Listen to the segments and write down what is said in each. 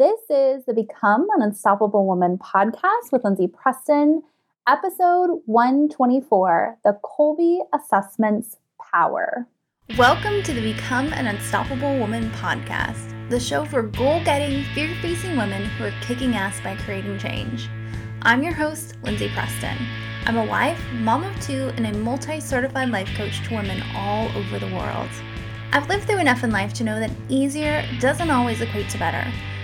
This is the Become an Unstoppable Woman podcast with Lindsay Preston, episode 124 The Kolbe Assessment's Power. Welcome to the Become an Unstoppable Woman podcast, the show for goal getting, fear facing women who are kicking ass by creating change. I'm your host, Lindsay Preston. I'm a wife, mom of two, and a multi certified life coach to women all over the world. I've lived through enough in life to know that easier doesn't always equate to better.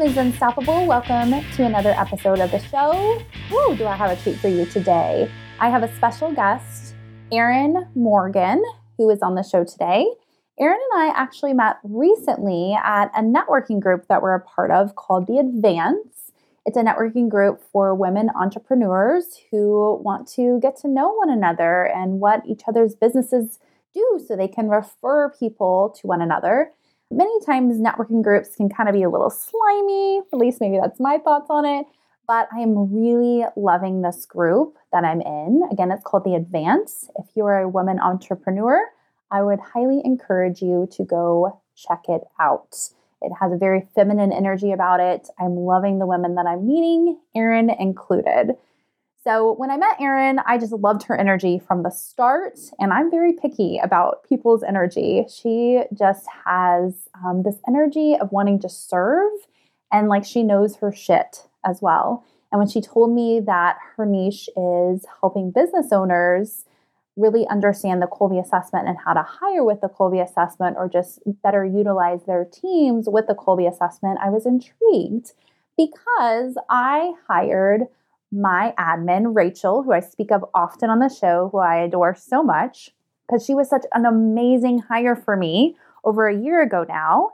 Ms. Unstoppable. Welcome to another episode of the show. Woo, do I have a treat for you today? I have a special guest, Eryn Morgan, who is on the show today. Eryn and I actually met recently at a networking group that we're a part of called The Advance. It's a networking group for women entrepreneurs who want to get to know one another and what each other's businesses do so they can refer people to one another many times networking groups can kind of be a little slimy, at least maybe that's my thoughts on it. But I am really loving this group that I'm in. Again, it's called The Advance. If you're a woman entrepreneur, I would highly encourage you to go check it out. It has a very feminine energy about it. I'm loving the women that I'm meeting, Eryn included. So when I met Eryn, I just loved her energy from the start, and I'm very picky about people's energy. She just has um, this energy of wanting to serve, and like she knows her shit as well. And when she told me that her niche is helping business owners really understand the Kolbe assessment and how to hire with the Kolbe assessment or just better utilize their teams with the Kolbe assessment, I was intrigued because I hired my admin, Rachel, who I speak of often on the show, who I adore so much, because she was such an amazing hire for me over a year ago now.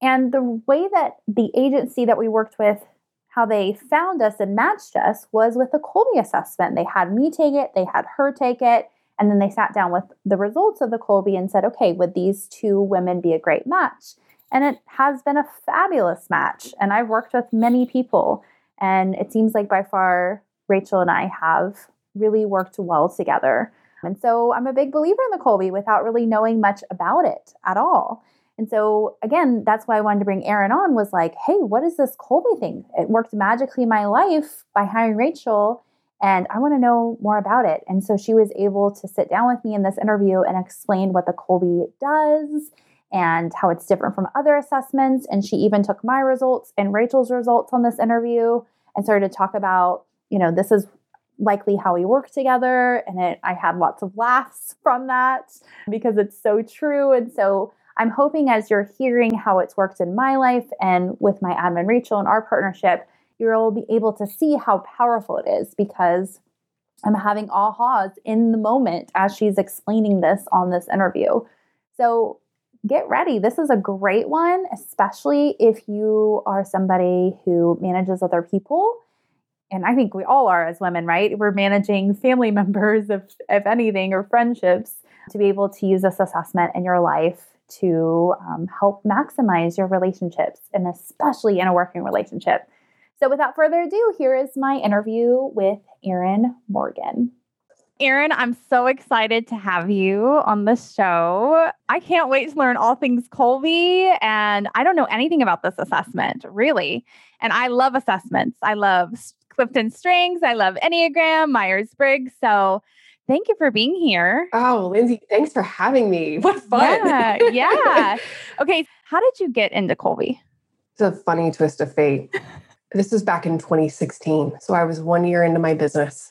And the way that the agency that we worked with, how they found us and matched us was with the Kolbe assessment. They had me take it, they had her take it, and then they sat down with the results of the Kolbe and said, okay, would these two women be a great match? And it has been a fabulous match. And I've worked with many people and it seems like by far Rachel and I have really worked well together. And so I'm a big believer in the Kolbe without really knowing much about it at all. And so again, that's why I wanted to bring Eryn on was like, hey, what is this Kolbe thing? It worked magically in my life by hiring Rachel and I want to know more about it. And so she was able to sit down with me in this interview and explain what the Kolbe does and how it's different from other assessments. And she even took my results and Rachel's results on this interview and started to talk about, you know, this is likely how we work together. And it, I had lots of laughs from that because it's so true. And so I'm hoping as you're hearing how it's worked in my life and with my admin Rachel and our partnership, you'll be able to see how powerful it is because I'm having ahas in the moment as she's explaining this on this interview. So get ready. This is a great one, especially if you are somebody who manages other people. And I think we all are as women, right? We're managing family members, if, if anything, or friendships to be able to use this assessment in your life to um, help maximize your relationships and especially in a working relationship. So, without further ado, here is my interview with Eryn Morgan. Eryn, I'm so excited to have you on the show. I can't wait to learn all things Kolbe. And I don't know anything about this assessment, really. And I love assessments. I love Clifton Strengths. I love Enneagram, Myers Briggs. So thank you for being here. Oh, Lindsay, thanks for having me. What fun. Yeah. yeah. okay. How did you get into Kolbe? It's a funny twist of fate. This was back in 2016. So I was one year into my business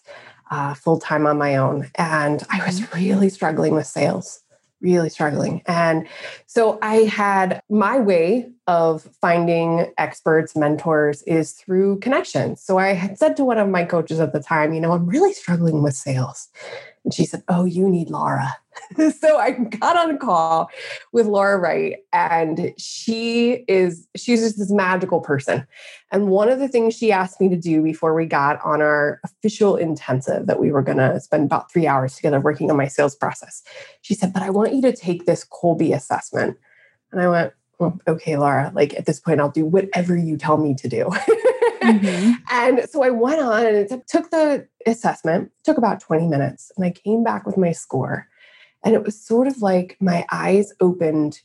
uh, full time on my own. And I was mm-hmm. really struggling with sales, really struggling. And so I had my way of finding experts, mentors is through connections. So I had said to one of my coaches at the time, you know, I'm really struggling with sales. And she said, Oh, you need Laura. so I got on a call with Laura Wright, and she is, she's just this magical person. And one of the things she asked me to do before we got on our official intensive that we were going to spend about three hours together working on my sales process, she said, But I want you to take this Kolbe assessment. And I went, well, okay, Laura, like at this point, I'll do whatever you tell me to do. mm-hmm. And so I went on and took the assessment, took about 20 minutes, and I came back with my score. And it was sort of like my eyes opened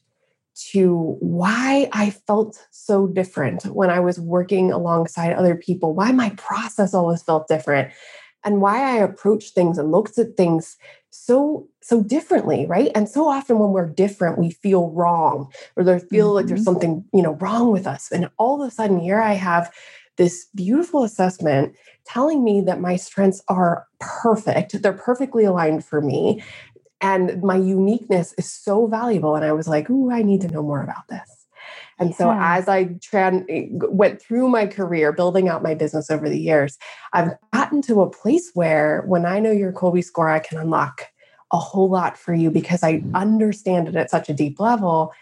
to why I felt so different when I was working alongside other people, why my process always felt different, and why I approached things and looked at things so so differently right and so often when we're different we feel wrong or there feel mm-hmm. like there's mm-hmm. something you know wrong with us and all of a sudden here i have this beautiful assessment telling me that my strengths are perfect. They're perfectly aligned for me. And my uniqueness is so valuable. And i was like ooh i need to know more about this. And so as I tran- went through my career, building out my business over the years, I've gotten to a place where when I know your Kolbe score, I can unlock a whole lot for you because I understand it at such a deep level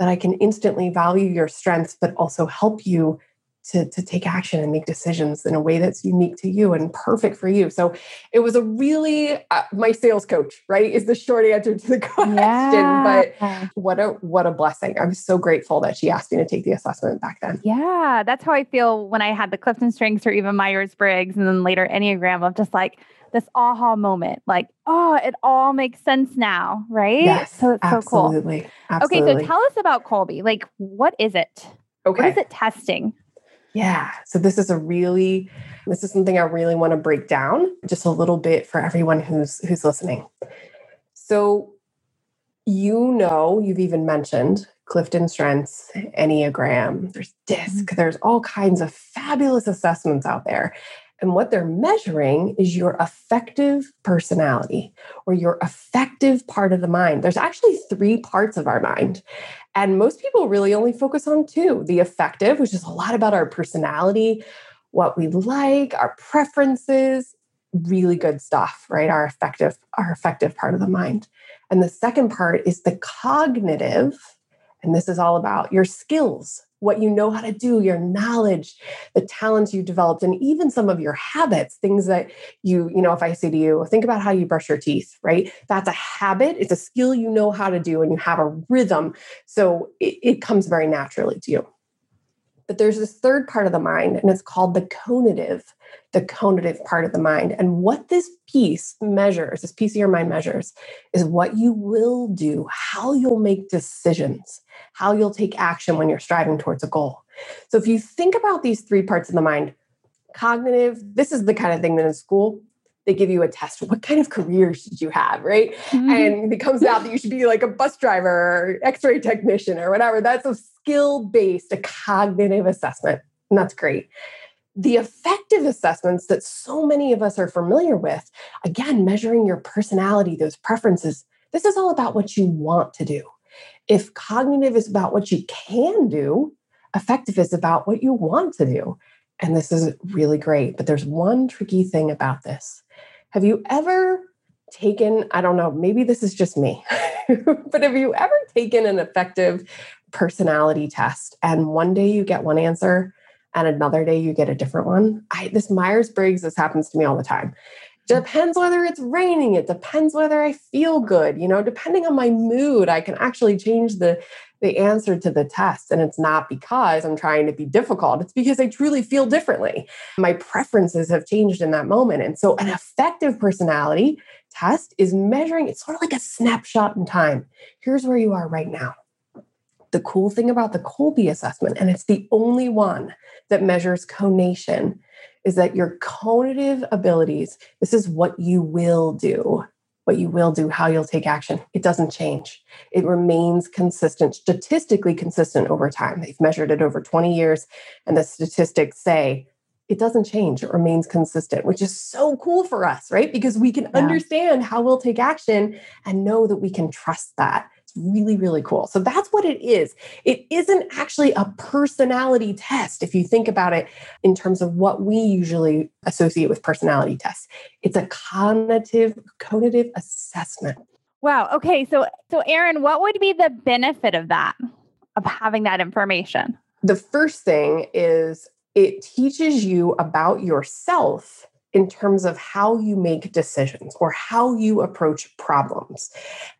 that I can instantly value your strengths, but also help you to, to take action and make decisions in a way that's unique to you and perfect for you. So it was a really uh, my sales coach, right? Is the short answer to the question. Yeah. But what a what a blessing. I'm so grateful that she asked me to take the assessment back then. Yeah, that's how I feel when I had the Clifton Strengths or even Myers Briggs and then later Enneagram of just like this aha moment, like, oh, it all makes sense now, right? Yes, so it's absolutely, so cool. Absolutely. Okay, so tell us about Kolbe. Like, what is it? Okay. What is it testing? Yeah. So this is a really this is something I really want to break down just a little bit for everyone who's who's listening. So you know, you've even mentioned Clifton Strengths, Enneagram, there's DISC, mm-hmm. there's all kinds of fabulous assessments out there. And what they're measuring is your affective personality or your affective part of the mind. There's actually three parts of our mind. And most people really only focus on two the affective, which is a lot about our personality, what we like, our preferences, really good stuff, right? Our affective, our affective part of the mind. And the second part is the cognitive. And this is all about your skills, what you know how to do, your knowledge, the talents you've developed, and even some of your habits, things that you, you know, if I say to you, think about how you brush your teeth, right? That's a habit, it's a skill you know how to do, and you have a rhythm. So it, it comes very naturally to you. But there's this third part of the mind, and it's called the conative, the conative part of the mind. And what this piece measures, this piece of your mind measures, is what you will do, how you'll make decisions, how you'll take action when you're striving towards a goal. So if you think about these three parts of the mind, cognitive, this is the kind of thing that in school they give you a test. What kind of career should you have, right? Mm-hmm. And it comes out that you should be like a bus driver or x-ray technician or whatever. That's a skill-based, a cognitive assessment. And that's great. The affective assessments that so many of us are familiar with, again, measuring your personality, those preferences, this is all about what you want to do. If cognitive is about what you can do, affective is about what you want to do. And this is really great. But there's one tricky thing about this. Have you ever taken, I don't know, maybe this is just me, but have you ever taken an affective personality test and one day you get one answer and another day you get a different one? I, this Myers Briggs, this happens to me all the time. Depends whether it's raining it depends whether i feel good you know depending on my mood i can actually change the the answer to the test and it's not because i'm trying to be difficult it's because i truly feel differently. My preferences have changed in that moment and so an affective personality test is measuring it's sort of like a snapshot in time. Here's where you are right now the cool thing about the Kolbe assessment, and it's the only one that measures conation, is that your conative abilities, this is what you will do, what you will do, how you'll take action. It doesn't change. It remains consistent, statistically consistent over time. They've measured it over 20 years, and the statistics say it doesn't change. It remains consistent, which is so cool for us, right? Because we can yeah. understand how we'll take action and know that we can trust that. Really, really cool. So that's what it is. It isn't actually a personality test if you think about it in terms of what we usually associate with personality tests. It's a conative conative assessment. Wow. Okay. So so Eryn, what would be the benefit of that? Of having that information? The first thing is it teaches you about yourself in terms of how you make decisions or how you approach problems.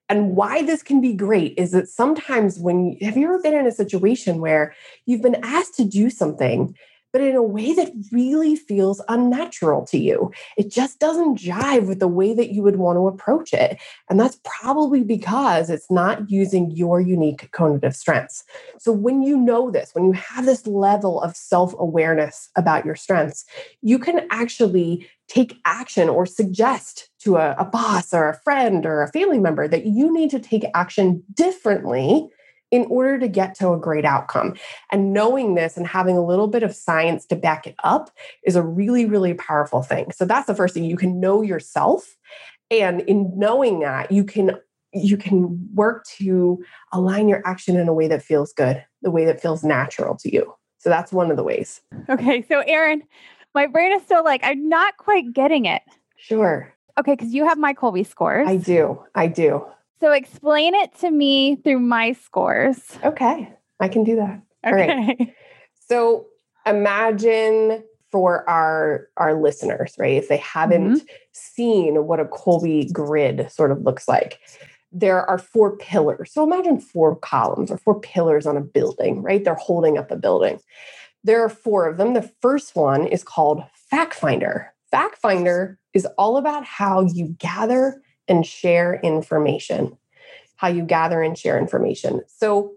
And why this can be great is that sometimes when have you ever been in a situation where you've been asked to do something but in a way that really feels unnatural to you. It just doesn't jive with the way that you would want to approach it. And that's probably because it's not using your unique conative strengths. So when you know this, when you have this level of self awareness about your strengths, you can actually take action or suggest to a, a, boss or a friend or a family member that you need to take action differently in order to get to a great outcome. And knowing this and having a little bit of science to back it up is a really, really powerful thing. So that's the first thing. You can know yourself. And in knowing that, you can you can work to align your action in a way that feels good, the way that feels natural to you. So that's one of the ways. Okay. So Eryn, my brain is still like, I'm not quite getting it. Sure. Okay, because you have my Kolbe scores. I do. I do. So explain it to me through my scores. Okay, I can do that. Okay. All right. So imagine for our our listeners, right? If they haven't mm-hmm. seen what a Kolbe grid sort of looks like, there are four pillars. So imagine four columns or four pillars on a building, right? They're holding up a building. There are four of them. The first one is called Fact Finder. Fact Finder is all about how you gather and share information, how you gather and share information. So,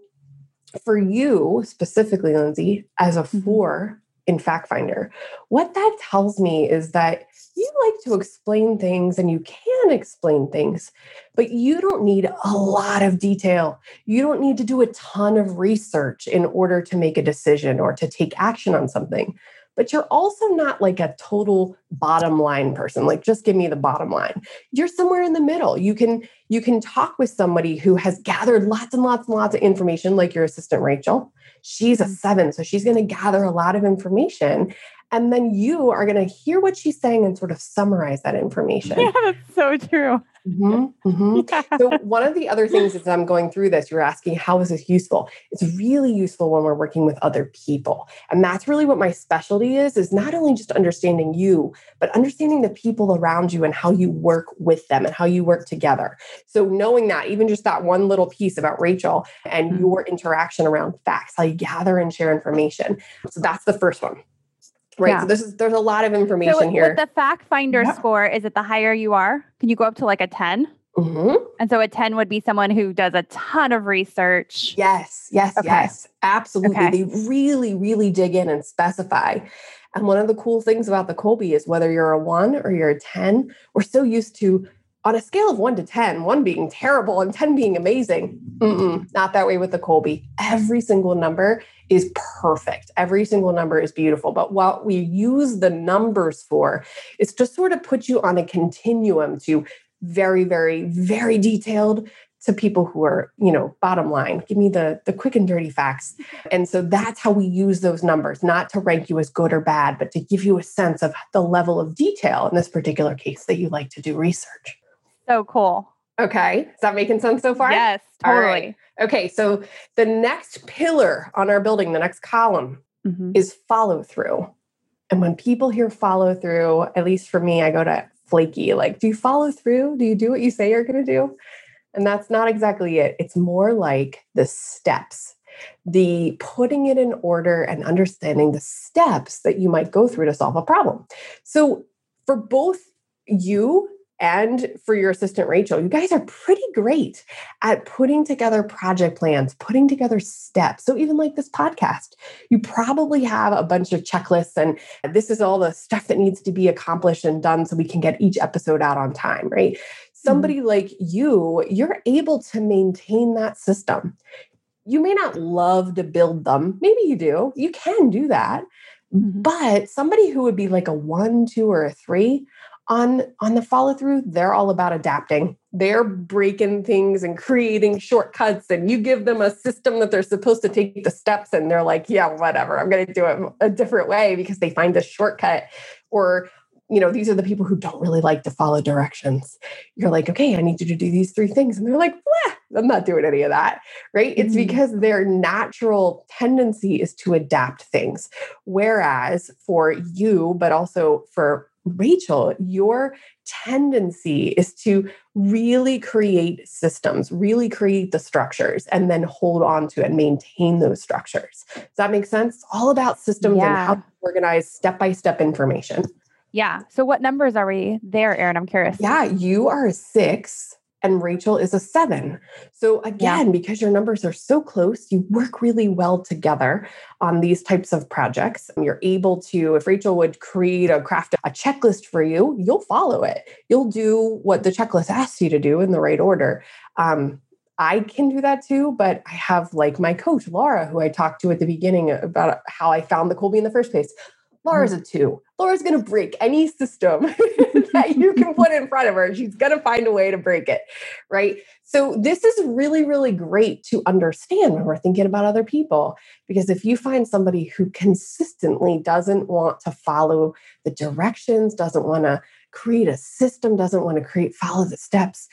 for you specifically, Lindsay, as a mm-hmm. four in Fact Finder, what that tells me is that you like to explain things and you can explain things, but you don't need a lot of detail. You don't need to do a ton of research in order to make a decision or to take action on something but you're also not like a total bottom line person like just give me the bottom line. You're somewhere in the middle. You can you can talk with somebody who has gathered lots and lots and lots of information like your assistant rachel. She's a mm-hmm. seven so she's going to gather a lot of information and then you are going to hear what she's saying and sort of summarize that information yeah that's so true Mm-hmm, mm-hmm. Yeah. So, one of the other things as I'm going through this, you're asking, how is this useful? It's really useful when we're working with other people. And that's really what my specialty is, is not only just understanding you, but understanding the people around you and how you work with them and how you work together. So, knowing that, even just that one little piece about Rachel and mm-hmm. your interaction around facts, how you gather and share information. So, that's the first one. Right. Yeah. So this is there's a lot of information so here. With the fact finder yeah. score, is it the higher you are? Can you go up to like a 10? Mm-hmm. And so a 10 would be someone who does a ton of research. Yes, yes, okay. yes. Absolutely. Okay. They really, really dig in and specify. And one of the cool things about the Kolbe is whether you're a one or you're a 10, we're so used to on a scale of one to 10, one being terrible and 10 being amazing. Mm-mm, not that way with the Kolbe. Every single number is perfect. Every single number is beautiful. But what we use the numbers for is to sort of put you on a continuum to very, very, very detailed to people who are, you know, bottom line, give me the the quick and dirty facts. And so that's how we use those numbers, not to rank you as good or bad, but to give you a sense of the level of detail in this particular case that you like to do research. So cool. Okay. Is that making sense so far? Yes, totally. Okay. So the next pillar on our building, the next column mm-hmm. is follow through. And when people hear follow through, at least for me, I go to flaky. Like, do you follow through? Do you do what you say you're going to do? And that's not exactly it. It's more like the steps, the putting it in order and understanding the steps that you might go through to solve a problem. So, for both you and for your assistant Rachel, you guys are pretty great at putting together project plans, putting together steps. So, even like this podcast, you probably have a bunch of checklists, and this is all the stuff that needs to be accomplished and done so we can get each episode out on time, right? Mm-hmm. Somebody like you, you're able to maintain that system. You may not love to build them, maybe you do, you can do that. Mm-hmm. But somebody who would be like a one, two, or a three, on on the follow through they're all about adapting. They're breaking things and creating shortcuts and you give them a system that they're supposed to take the steps and they're like yeah whatever i'm going to do it a different way because they find a shortcut. Or you know these are the people who don't really like to follow directions. You're like okay i need you to do these three things and they're like i'm not doing any of that right? Mm-hmm. it's because their natural tendency is to adapt things. Whereas for you but also for Rachel, your tendency is to really create systems, really create the structures, and then hold on to and maintain those structures. Does that make sense? It's all about systems yeah. and how to organize step by step information. Yeah. So, what numbers are we there, Eryn? I'm curious. Yeah, you are a six and Rachel is a seven. So, again, yeah. because your numbers are so close, you work really well together on these types of projects. And you're able to, if Rachel would create a craft a checklist for you, you'll follow it. You'll do what the checklist asks you to do in the right order. Um, I can do that too, but I have like my coach, Laura, who I talked to at the beginning about how I found the Kolbe in the first place. Laura's mm-hmm. a two. Laura's going to break any system that you can put in front of her. She's going to find a way to break it. Right. So, this is really, really great to understand when we're thinking about other people. Because if you find somebody who consistently doesn't want to follow the directions, doesn't want to create a system, doesn't want to create, follow the steps,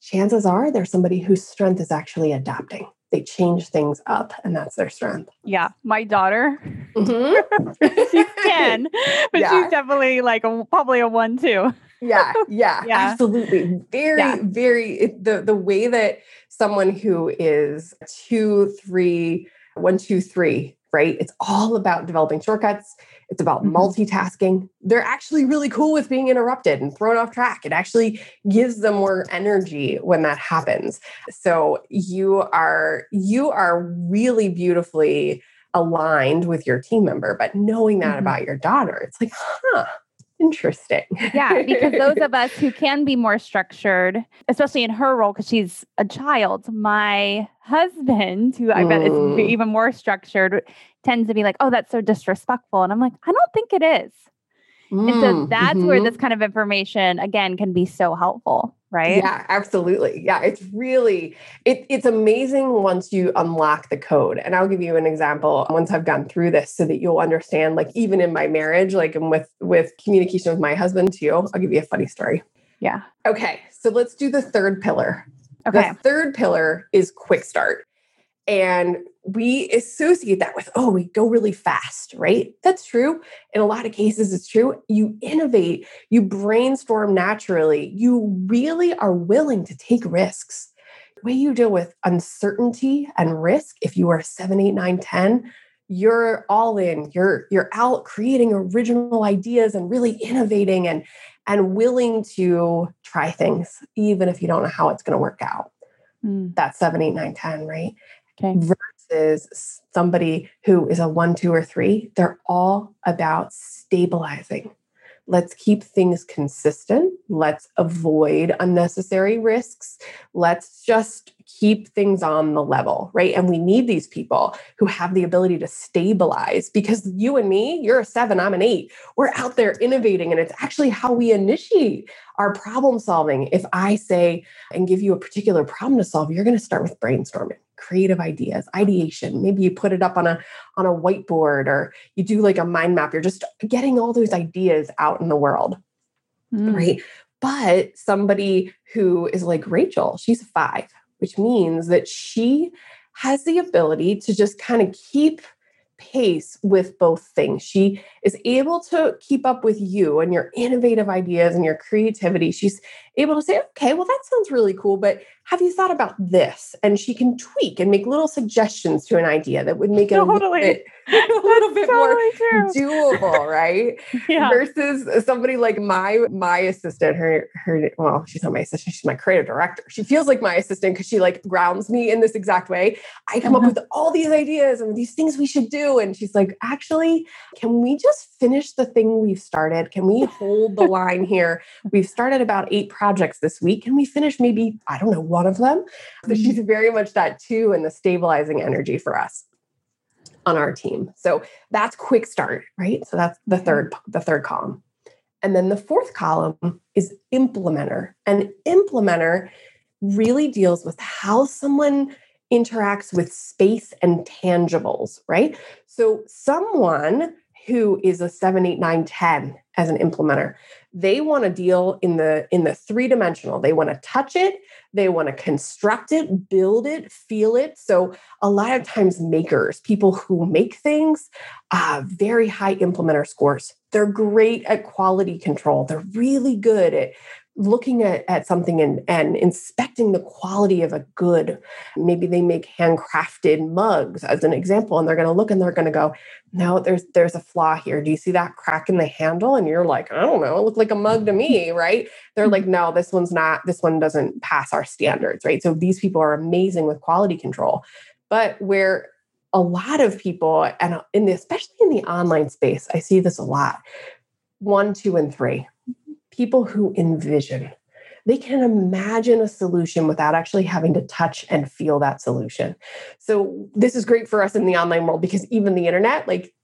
chances are there's somebody whose strength is actually adapting they change things up and that's their strength. Yeah. My daughter, mm-hmm. she's 10, but yeah. she's definitely like a, probably a one too. yeah, yeah, yeah, absolutely. Very, yeah. very, it, the, the way that someone who is two, three, one, two, three, right? It's all about developing shortcuts. It's about mm-hmm. multitasking. They're actually really cool with being interrupted and thrown off track. It actually gives them more energy when that happens. So you are you are really beautifully aligned with your team member, but knowing that mm-hmm. about your daughter, it's like, huh, interesting. yeah, because those of us who can be more structured, especially in her role, because she's a child, my husband, who I bet is mm. even more structured, tends to be like, oh, that's so disrespectful. And I'm like, I don't think it is. Mm, and so mm, that's mm-hmm. where this kind of information, again, can be so helpful right? Yeah absolutely. Yeah it's really it, it's amazing once you unlock the code. And i'll give you an example once i've gone through this so that you'll understand like even in my marriage like and with with communication with my husband too i'll give you a funny story. Yeah. Okay so let's do the third pillar. Okay. the third pillar is quick start. And we associate that with, oh, we go really fast, right? That's true. In a lot of cases, it's true. You innovate, you brainstorm naturally, you really are willing to take risks. The way you deal with uncertainty and risk, if you are seven, eight, nine, 10, you're all in. You're you're out creating original ideas and really innovating and and willing to try things, even if you don't know how it's going to work out. Mm. That's seven, eight, nine, 10, right? Okay versus somebody who is a one, two, or three, they're all about stabilizing. Let's keep things consistent. Let's avoid unnecessary risks. Let's just keep things on the level, right? And we need these people who have the ability to stabilize because you and me, you're a seven, I'm an eight. We're out there innovating, and it's actually how we initiate our problem solving. If I say and give you a particular problem to solve, you're going to start with brainstorming creative ideas ideation maybe you put it up on a on a whiteboard or you do like a mind map you're just getting all those ideas out in the world mm. right but somebody who is like rachel she's five which means that she has the ability to just kind of keep pace with both things. She is able to keep up with you and your innovative ideas and your creativity. She's able to say, okay, well, that sounds really cool, but have you thought about this? And she can tweak and make little suggestions to an idea that would make it totally. a little bit, a little bit totally more true. doable, right? yeah. Versus somebody like my my assistant, her her well, she's not my assistant, she's my creative director. She feels like my assistant because she like grounds me in this exact way. I come uh-huh. up with all these ideas and these things we should do, and she's like, actually, can we just finish the thing we've started? Can we hold the line here? We've started about eight projects this week. Can we finish maybe I don't know one of them. So she's mm-hmm. very much that too, and the stabilizing energy for us on our team. So that's quick start, right? So that's the third the third column. And then the fourth column is implementer. And implementer really deals with how someone interacts with space and tangibles, right? So, someone who is a 7 8 9 10 as an implementer. They want to deal in the in the three dimensional they want to touch it. They want to construct it build it feel it. So a lot of times makers people who make things uh, very high implementer scores. They're great at quality control. They're really good at looking at, at something and, and inspecting the quality of a good. Maybe they make handcrafted mugs as an example, and they're going to look and they're going to go, no, there's there's a flaw here. Do you see that crack in the handle? And you're like, I don't know, it looked like a mug to me, right? They're like, mm-hmm. no, this one's not, this one doesn't pass our standards, right? So these people are amazing with quality control. But where a lot of people, and in the, especially in the online space, I see this a lot. One, two, and three people who envision. They can imagine a solution without actually having to touch and feel that solution. So, this is great for us in the online world because even the internet, like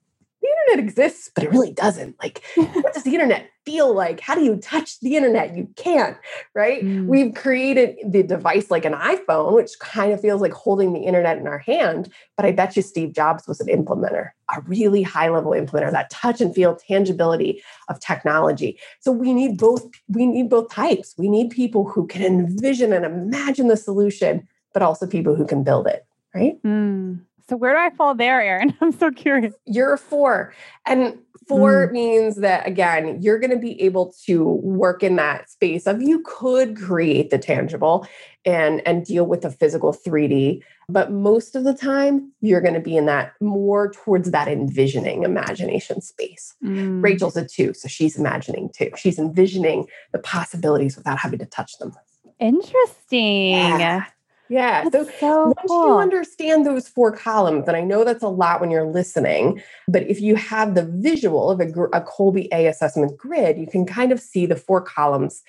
the internet exists, but it really doesn't. Like, what does the internet feel like? How do you touch the internet? You can't, right? Mm. We've created the device like an iPhone, which kind of feels like holding the internet in our hand. But I bet you Steve Jobs was an implementer, a really high level implementer, that touch and feel tangibility of technology. So we need both, we need both types. We need people who can envision and imagine the solution, but also people who can build it, right? Mm. So where do I fall there, Eryn? I'm so curious. You're a four. And four mm. means that again, you're going to be able to work in that space of you could create the tangible and and deal with the physical 3D, but most of the time you're going to be in that more towards that envisioning imagination space. Mm. Rachel's a two, so she's imagining too. She's envisioning the possibilities without having to touch them. Interesting. Yeah. Yeah. so, so once cool. you understand those four columns, and I know that's a lot when you're listening, but if you have the visual of a, a Kolbe A assessment grid, you can kind of see the four columns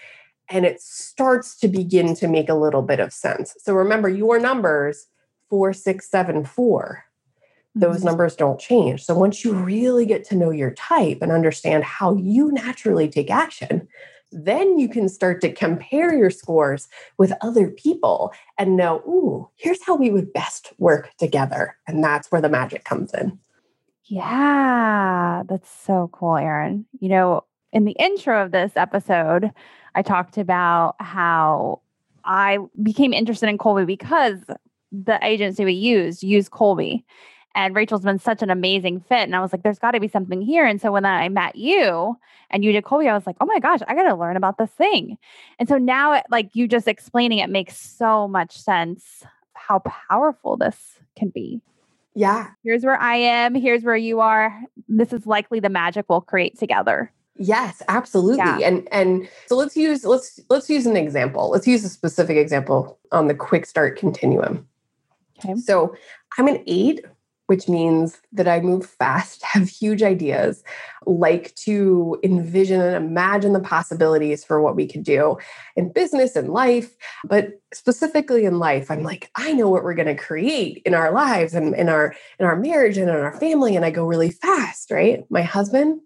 and it starts to begin to make a little bit of sense. So remember your numbers four, six, seven, four. Those mm-hmm. numbers don't change. So once you really get to know your type and understand how you naturally take action, then you can start to compare your scores with other people and know, ooh, here's how we would best work together. And that's where the magic comes in. Yeah, that's so cool, Eryn. You know, in the intro of this episode, I talked about how I became interested in Kolbe because the agency we used used Kolbe and Rachel's been such an amazing fit. And I was like, there's got to be something here. And so when I met you and you did Kolbe, I was like, oh my gosh, I got to learn about this thing. And so now, like you just explaining it makes so much sense how powerful this can be. Yeah. Here's where I am. Here's where you are. This is likely the magic we'll create together. Yes, absolutely. Yeah. And and so let's use let's let's use an example. Let's use a specific example on the quick start continuum. Okay. So I'm an eight which means that I move fast, have huge ideas, like to envision and imagine the possibilities for what we could do in business and life. But specifically in life, I'm like, I know what we're going to create in our lives and in our in our marriage and in our family. And I go really fast, right? My husband,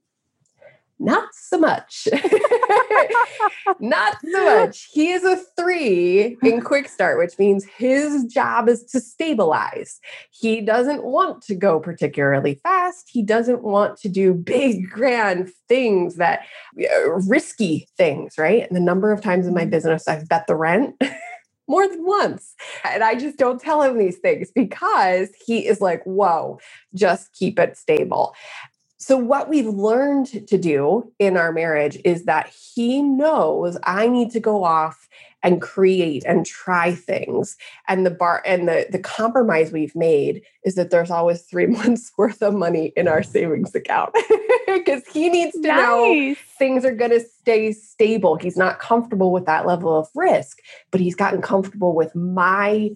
not so much. not so much. He is a three in quick start, which means his job is to stabilize. He doesn't want to go particularly fast. He doesn't want to do big, grand things that uh, risky things, right? And the number of times in my mm-hmm. business I've bet the rent. more than once. And I just don't tell him these things because he is like, whoa, just keep it stable. So, what we've learned to do in our marriage is that he knows I need to go off and create and try things. And the bar and the, the compromise we've made is that there's always three months worth of money in our savings account because he needs to nice. know things are going to stay stable. He's not comfortable with that level of risk, but he's gotten comfortable with my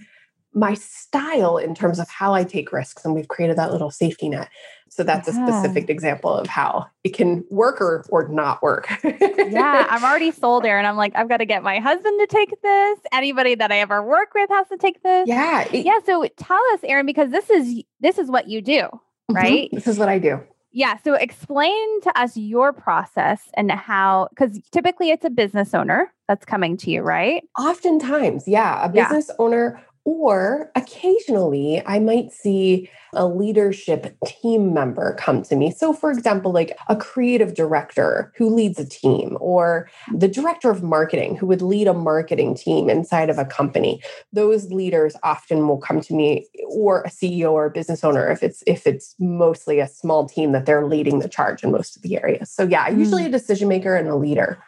my style in terms of how I take risks. And we've created that little safety net. So that's yeah. a specific example of how it can work or, or not work. yeah, I'm already sold there. And I'm like, I've got to get my husband to take this. Anybody that I ever work with has to take this. Yeah. It, yeah. So tell us, Eryn, because this is this is what you do, mm-hmm. right? Mm-hmm. This is what I do. yeah. So explain to us your process and how, because typically it's a business owner that's coming to you, right? Oftentimes, yeah. A Yeah. business owner, or occasionally I might see a leadership team member come to me. So, for example, like a creative director who leads a team, or the director of marketing who would lead a marketing team inside of a company. Those leaders often will come to me, or a CEO or a business owner if it's if it's mostly a small team that they're leading the charge in most of the areas. So, yeah, usually mm. a decision maker and a leader.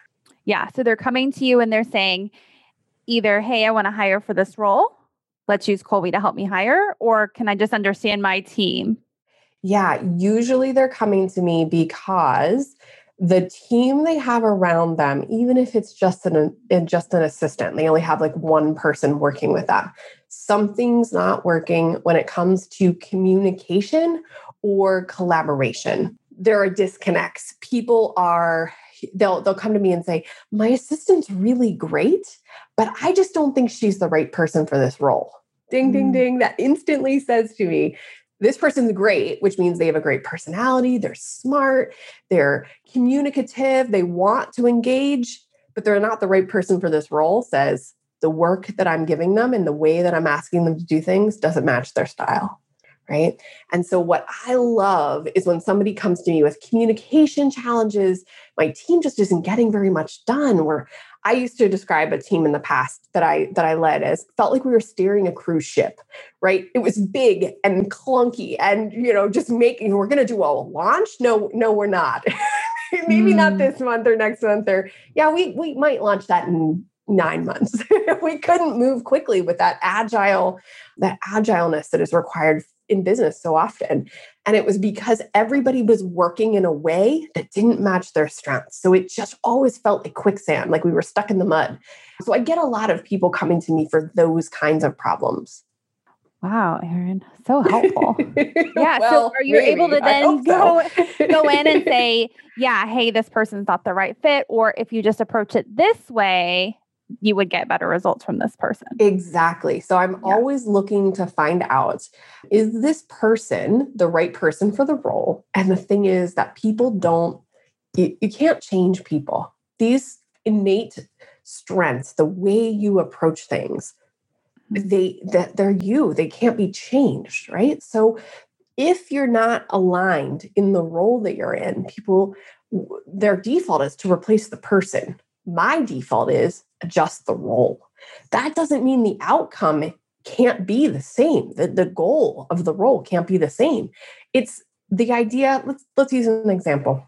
Yeah. So they're coming to you and they're saying either, hey, I want to hire for this role. Let's use Kolbe to help me hire. Or can I just understand my team? Yeah, usually they're coming to me because the team they have around them, even if it's just an just an assistant, they only have like one person working with them. Something's not working when it comes to communication or collaboration. There are disconnects. People are they'll they'll come to me and say, "My assistant's really great, but I just don't think she's the right person for this role." Ding ding Mm. ding that instantly says to me, this person's great, which means they have a great personality, they're smart, they're communicative, they want to engage, but they're not the right person for this role, says the work that I'm giving them and the way that I'm asking them to do things doesn't match their style. Right. And so, what I love is when somebody comes to me with communication challenges, my team just isn't getting very much done. Where I used to describe a team in the past that I that I led as felt like we were steering a cruise ship, right? It was big and clunky, and you know, just making we're going to do a launch. No, no, we're not. Maybe not Mm. this month or next month, or yeah, we we might launch that in nine months. we couldn't move quickly with that agile, that agileness that is required in business so often. And it was because everybody was working in a way that didn't match their strengths. So it just always felt like quicksand, like we were stuck in the mud. So I get a lot of people coming to me for those kinds of problems. Wow, Eryn, so helpful. Yeah. so are you able to then go so. go in and say, yeah, hey, this person's not the right fit? Or if you just approach it this way, you would get better results from this person. Exactly. So I'm Yeah. always looking to find out is this person the right person for the role? And the thing is that people don't, you, you can't change people. These innate strengths, the way you approach things, Mhm. they that they're you. They can't be changed, right? So if you're not aligned in the role that you're in, people their default is to replace the person. My default is adjust the role. That doesn't mean the outcome can't be the same. The, the goal of the role can't be the same. It's the idea, let's let's use an example.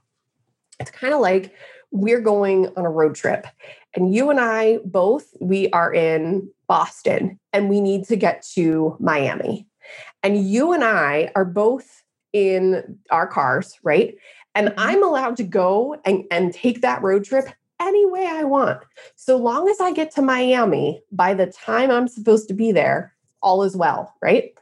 It's kind of like we're going on a road trip and you and I both we are in Boston and we need to get to Miami. And you and I are both in our cars, right? And Mhm. I'm allowed to go and, and take that road trip any way I want. So long as I get to Miami by the time I'm supposed to be there, all is well, right?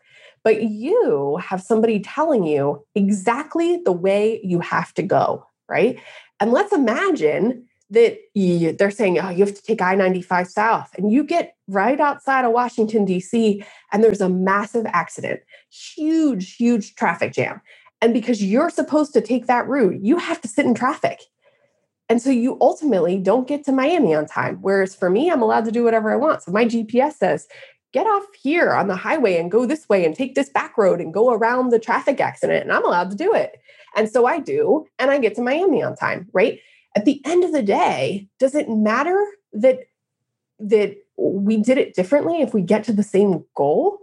But you have somebody telling you exactly the way you have to go, right? And let's imagine that you, they're saying, oh, you have to take I 95 South, and you get right outside of Washington, D.C., and there's a massive accident, huge, huge traffic jam. And because you're supposed to take that route, you have to sit in traffic. And so you ultimately don't get to Miami on time. Whereas for me, I'm allowed to do whatever I want. So my GPS says, get off here on the highway and go this way and take this back road and go around the traffic accident. And I'm allowed to do it. And so I do. And I get to Miami on time, right? At the end of the day, does it matter that that we did it differently if we get to the same goal?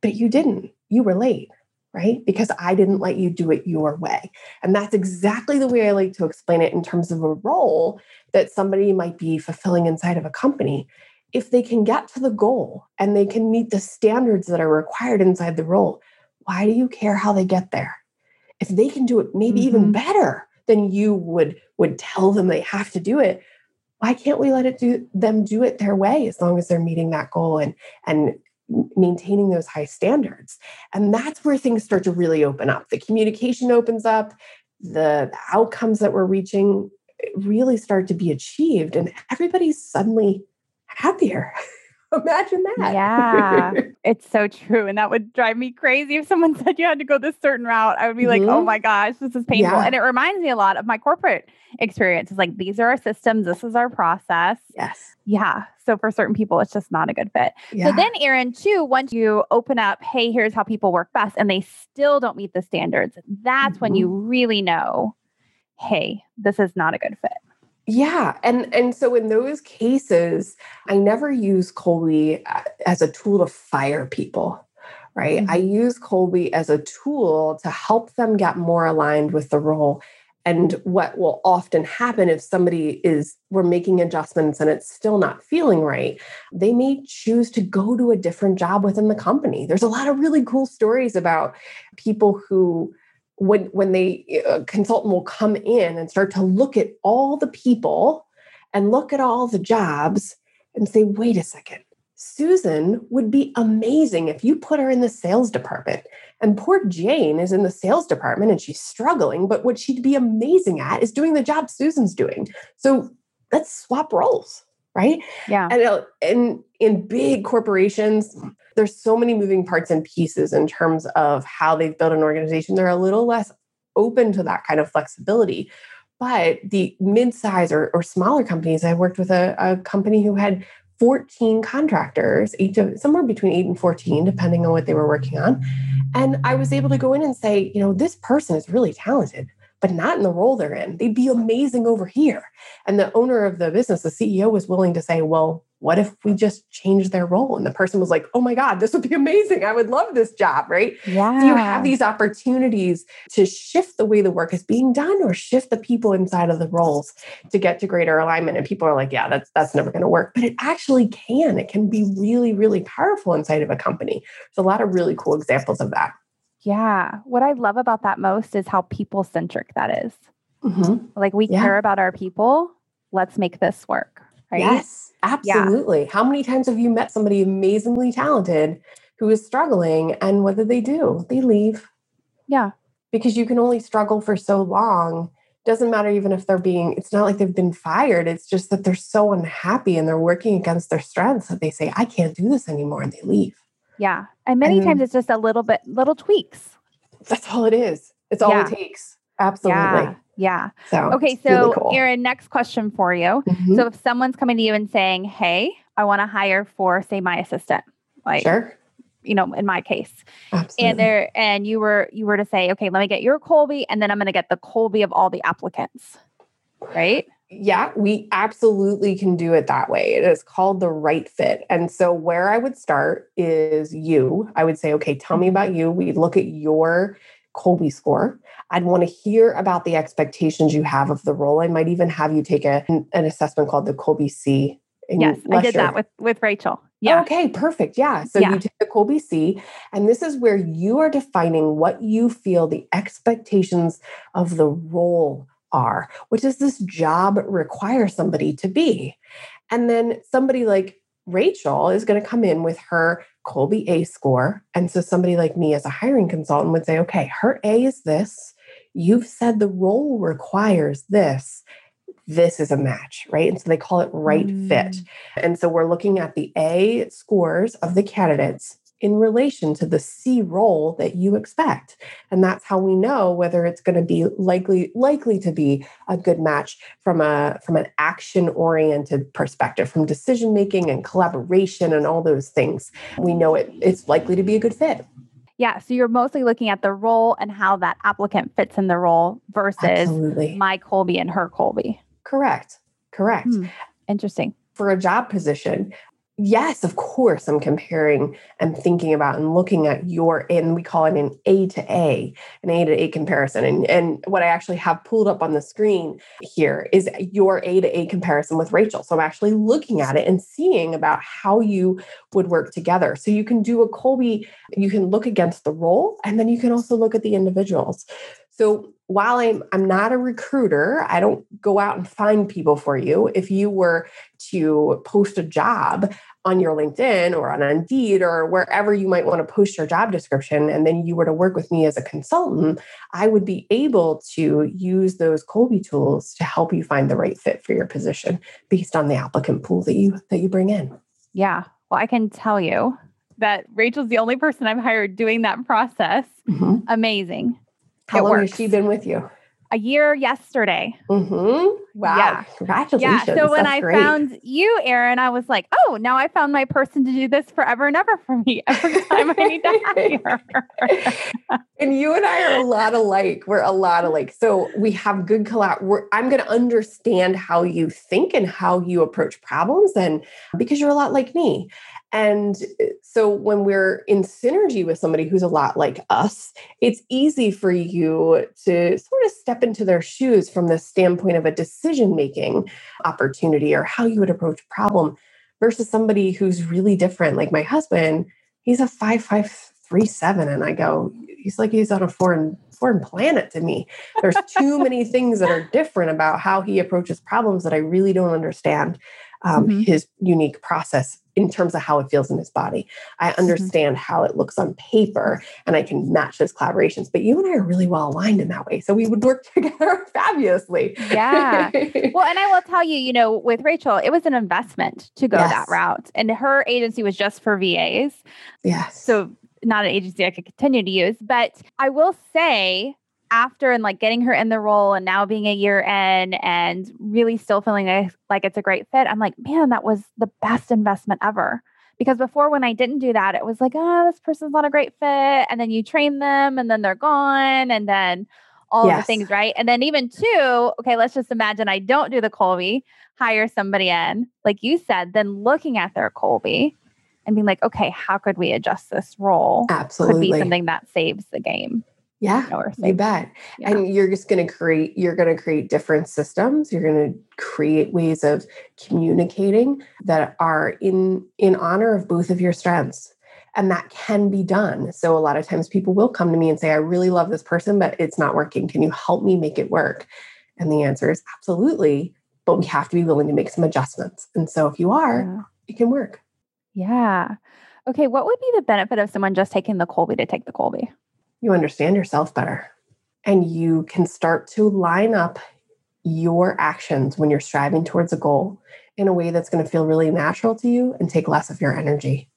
But you didn't. You were late, right? Because I didn't let you do it your way. And that's exactly the way I like to explain it in terms of a role that somebody might be fulfilling inside of a company. If they can get to the goal and they can meet the standards that are required inside the role, why do you care how they get there? If they can do it maybe even Mhm. better than you would would tell them they have to do it, why can't we let it do them do it their way as long as they're meeting that goal and and maintaining those high standards. And that's where things start to really open up. The communication opens up the outcomes that we're reaching eh, really start to be achieved and everybody's suddenly happier Imagine that. Yeah, it's so true. And that would drive me crazy if someone said you had to go this certain route. I would be like, oh Mhm. my gosh, this is painful. Yeah. And it reminds me a lot of my corporate experience. It's like, these are our systems, this is our process. Yes. Yeah. So for certain people, it's just not a good fit. Yeah. So then, Eryn, too, once you open up, hey, here's how people work best, and they still don't meet the standards, that's when Mhm. you really know, hey, this is not a good fit. Yeah, and and so in those cases, I never use Kolbe uh, as a tool to fire people, right? I use Kolbe as a tool to help them get more aligned with the role. And what will often happen if somebody is we're making adjustments and it's still not feeling right, they may choose to go to a different job within the company. There's a lot of really cool stories about people who when when they a consultant will come in and start to look at all the people and look at all the jobs and say wait a second. Susan would be amazing if you put her in the sales department. And poor jane is in the sales department and she's struggling but what she'd be amazing at is doing the job susan's doing. So let's swap roles right Yeah. and in in big corporations, there's so many moving parts and pieces in terms of how they've built an organization. They're a little less open to that kind of flexibility. But the mid-size or, or smaller companies, I worked with a, a company who had 14 contractors, each of somewhere between eight and 14, depending on what they were working on. And I was able to go in and say, you know, this person is really talented, but not in the role they're in. They'd be amazing over here. And the owner of the business, the CEO, was willing to say, well, what if we just change their role? And the person was like, oh my God, this would be amazing. I would love this job, right? Yeah. So you have these opportunities to shift the way the work is being done or shift the people inside of the roles to get to greater alignment. And people are like, yeah, that's that's never going to work. But it actually can. It can be really, really powerful inside of a company. There's a lot of really cool examples of that. Yeah. What I love about that most is how people centric that is. Mhm. Like we Yeah. care about our people. Let's make this work. Right. Yes, absolutely. How many times have you met somebody amazingly talented who is struggling and what do they do? They leave Yeah. because you can only struggle for so long. Doesn't matter even if they're being, it's not like they've been fired. It's just that they're so unhappy and they're working against their strengths that they say, I can't do this anymore. And they leave. Yeah. And many And- times it's just a little bit, little tweaks. That's all it is. It's all Yeah. it takes. Absolutely. Yeah. Yeah. So, Okay. So, really cool. Eryn, next question for you. Mhm. So, if someone's coming to you and saying, Hey, I want to hire for, say, my assistant, like, sure. you know, in my case, Absolutely. and there, and you were, you were to say, Okay, let me get your Kolbe, and then I'm going to get the Kolbe of all the applicants. Right. Yeah, we absolutely can do it that way. It is called the right fit. And so, where I would start is you. I would say, okay, tell me about you. We look at your Kolbe score. I'd want to hear about the expectations you have of the role. I might even have you take a, an assessment called the Kolbe C. Yes. I did that with, with Rachel. Yeah. Okay, perfect. Yeah. So Yeah. you take the Kolbe C, and this is where you are defining what you feel the expectations of the role are. What does this job require somebody to be? And then somebody like Rachel is going to come in with her Kolbe A score. And so somebody like me as a hiring consultant would say, okay, her A is this. You've said the role requires this. This is a match, right? And so they call it right fit. Mm. And so we're looking at the A scores of the candidates in relation to the C role that you expect. And that's how we know whether it's going to be likely likely to be a good match from a from an action oriented perspective from decision making and collaboration and all those things. We know it it's likely to be a good fit. Yeah. So you're mostly looking at the role and how that applicant fits in the role versus Absolutely. my Kolbe and her Kolbe. Correct. Correct. Hmm. Interesting. for a job position, yes, of course, I'm comparing and thinking about and looking at your, and we call it an A to A, an A to A comparison. And, and what I actually have pulled up on the screen here is your A to A comparison with Rachel. So I'm actually looking at it and seeing about how you would work together. So you can do a Kolbe, you can look against the role, and then you can also look at the individuals. So while I'm I'm not a recruiter, I don't go out and find people for you. If you were to post a job on your LinkedIn or on Indeed or wherever you might want to post your job description, and then you were to work with me as a consultant, I would be able to use those Kolbe tools to help you find the right fit for your position based on the applicant pool that you that you bring in. Yeah. Well, I can tell you that Rachel's the only person I've hired doing that process. Mhm. Amazing. How long has she been with you? A year yesterday. Mm-hmm. Wow. Yeah. Congratulations. Yeah. So when I great. found you, Eryn, I was like, oh, now I found my person to do this forever and ever for me every time I need to hire. and you and I are a lot alike. We're a lot alike. So we have good collab. I'm going to understand how you think and how you approach problems, and because you're a lot like me. And uh, so when we're in synergy with somebody who's a lot like us, it's easy for you to sort of step into their shoes from the standpoint of a decision making opportunity or how you would approach a problem versus somebody who's really different. Like my husband, he's a five five three seven, and I go, he's like he's on a foreign foreign planet to me. There's too many things that are different about how he approaches problems that I really don't understand um, Mhm. his unique process in terms of how it feels in his body. I understand how it looks on paper, and I can match those collaborations. But you and I are really well aligned in that way, so we would work together fabulously. Yeah. Well, and I will tell you, you know, with Rachel, it was an investment to go Yes. that route. And her agency was just for VAs. yes. So not an agency I could continue to use. But I will say, after and like getting her in the role and now being a year in and really still feeling like, like it's a great fit, I'm like, man, that was the best investment ever. Because before, when I didn't do that, it was like, oh, this person's not a great fit. And then you train them and then they're gone. And then all of the things, right? And then even two, okay, let's just imagine I don't do the Kolbe, hire somebody in, like you said, then looking at their Kolbe and being like, okay, how could we adjust this role? Absolutely. Could be something that saves the game. Yeah. know, or You bet. yeah. And you're just going to create, you're going to create different systems. You're going to create ways of communicating that are in in honor of both of your strengths. And that can be done. So a lot of times people will come to me and say, I really love this person, but it's not working. Can you help me make it work? And the answer is absolutely. But we have to be willing to make some adjustments. And so if you are, Yeah. it can work. Yeah. Okay. What would be the benefit of someone just taking the Kolbe to take the Kolbe? You understand yourself better and you can start to line up your actions when you're striving towards a goal in a way that's going to feel really natural to you and take less of your energy.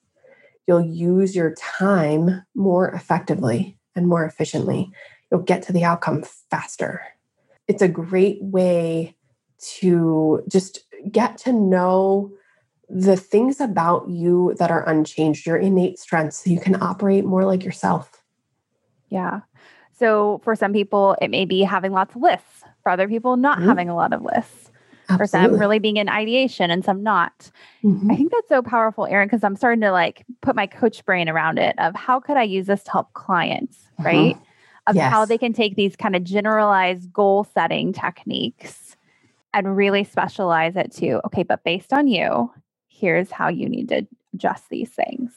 You'll use your time more effectively and more efficiently. You'll get to the outcome faster. It's a great way to just get to know the things about you that are unchanged, your innate strengths, so you can operate more like yourself. Yeah. So for some people, it may be having lots of lists. For other people, not Mhm. having a lot of lists. For some, really being in ideation and some not. Mhm. I think that's so powerful, Eryn, because I'm starting to like put my coach brain around it of how could I use this to help clients, Mhm. right? Of how they can take these kind of generalized goal setting techniques and really specialize it to, okay, but based on you, here's how you need to adjust these things.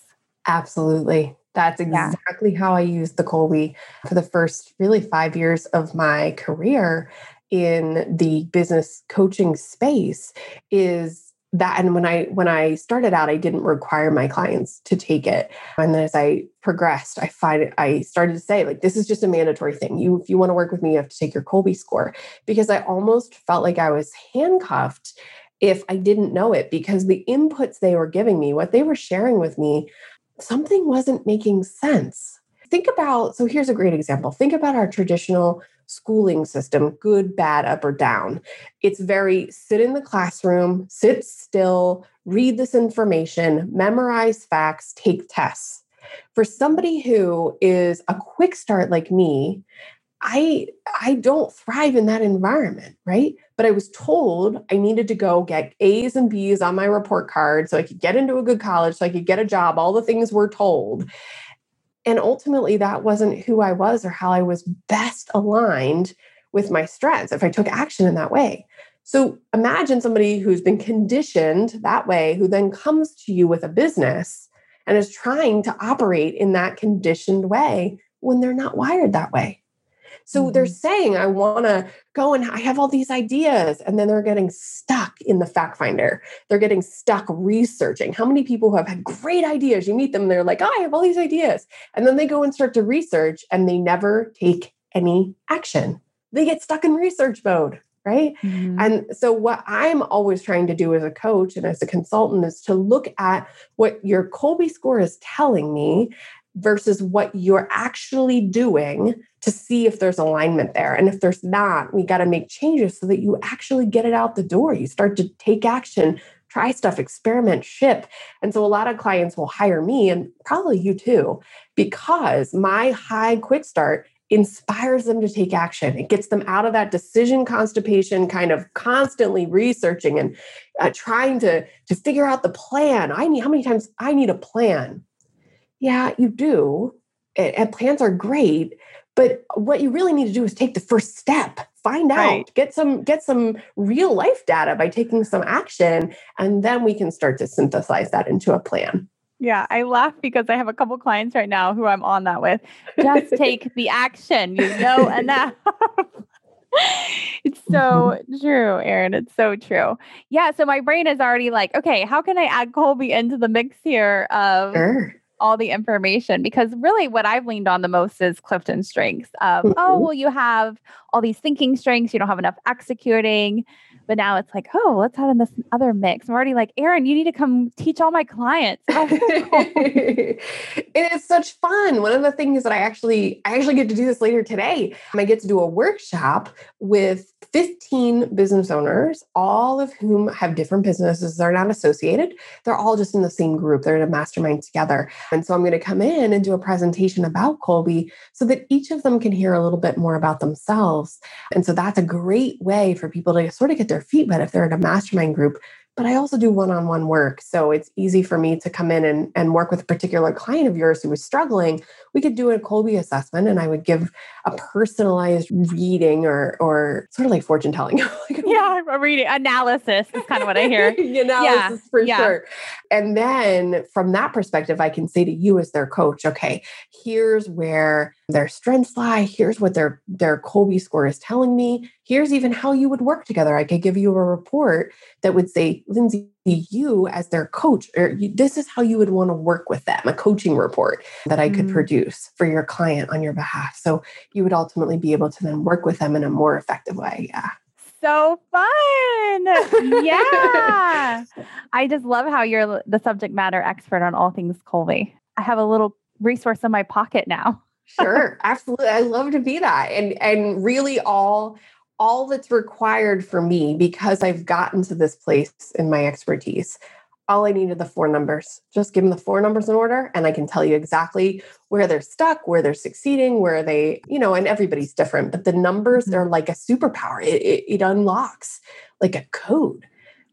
Absolutely. That's Yeah. exactly how I used the Kolbe for the first really five years of my career in the business coaching space is that and when I when I started out, I didn't require my clients to take it. And then as I progressed, I find I started to say, like, this is just a mandatory thing. You if you want to work with me, you have to take your Kolbe score. Because I almost felt like I was handcuffed if I didn't know it because the inputs they were giving me, what they were sharing with me, something wasn't making sense. Think about so here's a great example. Think about our traditional schooling system good, bad, up, or down. It's very sit in the classroom, sit still, read this information, memorize facts, take tests. For somebody who is a quick start like me, I I don't thrive in that environment, right? But I was told I needed to go get A's and B's on my report card so I could get into a good college, so I could get a job, all the things we're told. And ultimately that wasn't who I was or how I was best aligned with my strengths if I took action in that way. So imagine somebody who's been conditioned that way who then comes to you with a business and is trying to operate in that conditioned way when they're not wired that way. So they're saying, I want to go and I have all these ideas. And then they're getting stuck in the fact finder. They're getting stuck researching. How many people who have had great ideas? You meet them, they're like, oh, I have all these ideas. And then they go and start to research and they never take any action. They get stuck in research mode, right? Mm-hmm. And so, what I'm always trying to do as a coach and as a consultant is to look at what your Kolbe score is telling me versus what you're actually doing to see if there's alignment there. And if there's not, we got to make changes so that you actually get it out the door. You start to take action, try stuff, experiment, ship. And so a lot of clients will hire me and probably you too, because my high quick start inspires them to take action. It gets them out of that decision constipation, kind of constantly researching and uh, trying to to figure out the plan. I need how many times I need a plan. Yeah, you do, and, plans are great. But what you really need to do is take the first step find out right. get some get some real life data by taking some action and then we can start to synthesize that into a plan yeah, I laugh because I have a couple clients right now who I'm on that with. Just take the action, you know enough. it's so true, Eryn. It's so true. Yeah. So my brain is already like, okay, how can I add Kolbe into the mix here of sure. All the information? Because really, what I've leaned on the most is Clifton Strengths. Of oh, mm-hmm. oh, well, you have all these thinking strengths, you don't have enough executing. But now it's like, oh, let's add in this other mix. I'm already like, Eryn, you need to come teach all my clients. it is such fun. One of the things that I actually, I actually get to do this later today. I get to do a workshop with 15 business owners, all of whom have different businesses. They're not associated. They're all just in the same group. They're in a mastermind together. And so I'm going to come in and do a presentation about Kolbe so that each of them can hear a little bit more about themselves. And so that's a great way for people to sort of get their feet wet if they're in a mastermind group but I also do one on one work. So it's easy for me to come in and, and work with a particular client of yours who was struggling. We could do a Kolbe assessment and I would give a personalized reading or, or sort of like fortune telling. yeah, a reading analysis is kind of what I hear. analysis yeah, for yeah. sure. And then from that perspective, I can say to you as their coach, okay, here's where their strengths lie. Here's what their, their Kolbe score is telling me. Here's even how you would work together. I could give you a report that would say, Lindsay, you as their coach, or you, this is how you would want to work with them, a coaching report that I could mm. produce for your client on your behalf. So you would ultimately be able to then work with them in a more effective way. Yeah so fun. Yeah. I just love how you're the subject matter expert on all things Kolbe. I have a little resource in my pocket now. sure. Absolutely. I love to be that. And and really all all that's required for me because I've gotten to this place in my expertise. All I need are the four numbers. Just give them the four numbers in order, and I can tell you exactly where they're stuck, where they're succeeding, where they, you know, and everybody's different. But the numbers, mm-hmm. they're like a superpower. It, it, it unlocks like a code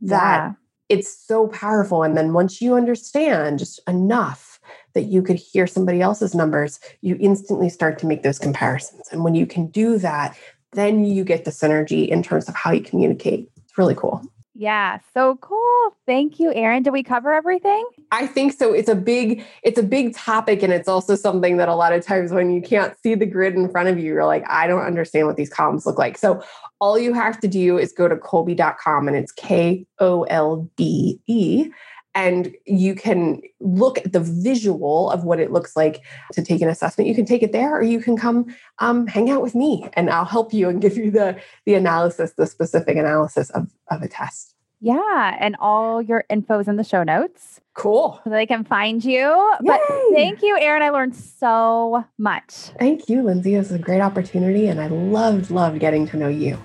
that yeah. it's so powerful. And then once you understand just enough that you could hear somebody else's numbers, you instantly start to make those comparisons. And when you can do that, then you get the synergy in terms of how you communicate. It's really cool. Yeah, so cool. Thank you, Eryn. Did we cover everything? I think so. It's a big, it's a big topic. And it's also something that a lot of times when you can't see the grid in front of you, you're like, I don't understand what these columns look like. So all you have to do is go to kolbe.com and it's K O L B E and you can look at the visual of what it looks like to take an assessment. You can take it there or you can come um, hang out with me and i'll help you and give you the the analysis the specific analysis of, of a test. Yeah and all your info's in the show notes. Cool. So they can find you. Yay! but thank you Eryn. I learned so much. Thank you lindsay. It was a great opportunity and i loved loved getting to know you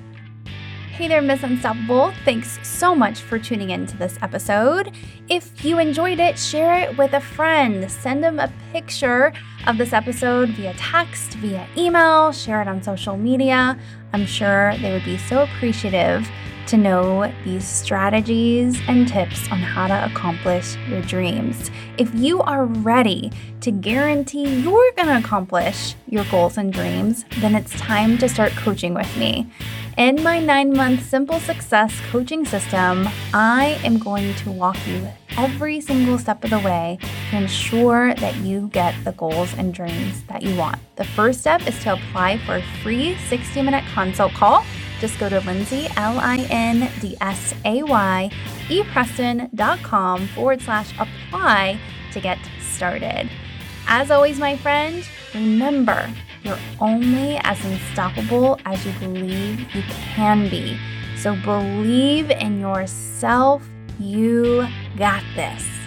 Hey there, Miss Unstoppable. Thanks so much for tuning in to this episode. If you enjoyed it, share it with a friend. Send them a picture of this episode via text, via email, share it on social media. I'm sure they would be so appreciative to know these strategies and tips on how to accomplish your dreams. If you are ready to guarantee you're going to accomplish your goals and dreams, then it's time to start coaching with me. In my nine month simple success coaching system, I am going to walk you every single step of the way to ensure that you get the goals and dreams that you want. The first step is to apply for a free 60 minute consult call. Just go to Lindsay, L I N D S A Y, epreston.com forward slash apply to get started. As always, my friend, remember You're only as unstoppable as you believe you can be. So believe in yourself. You got this.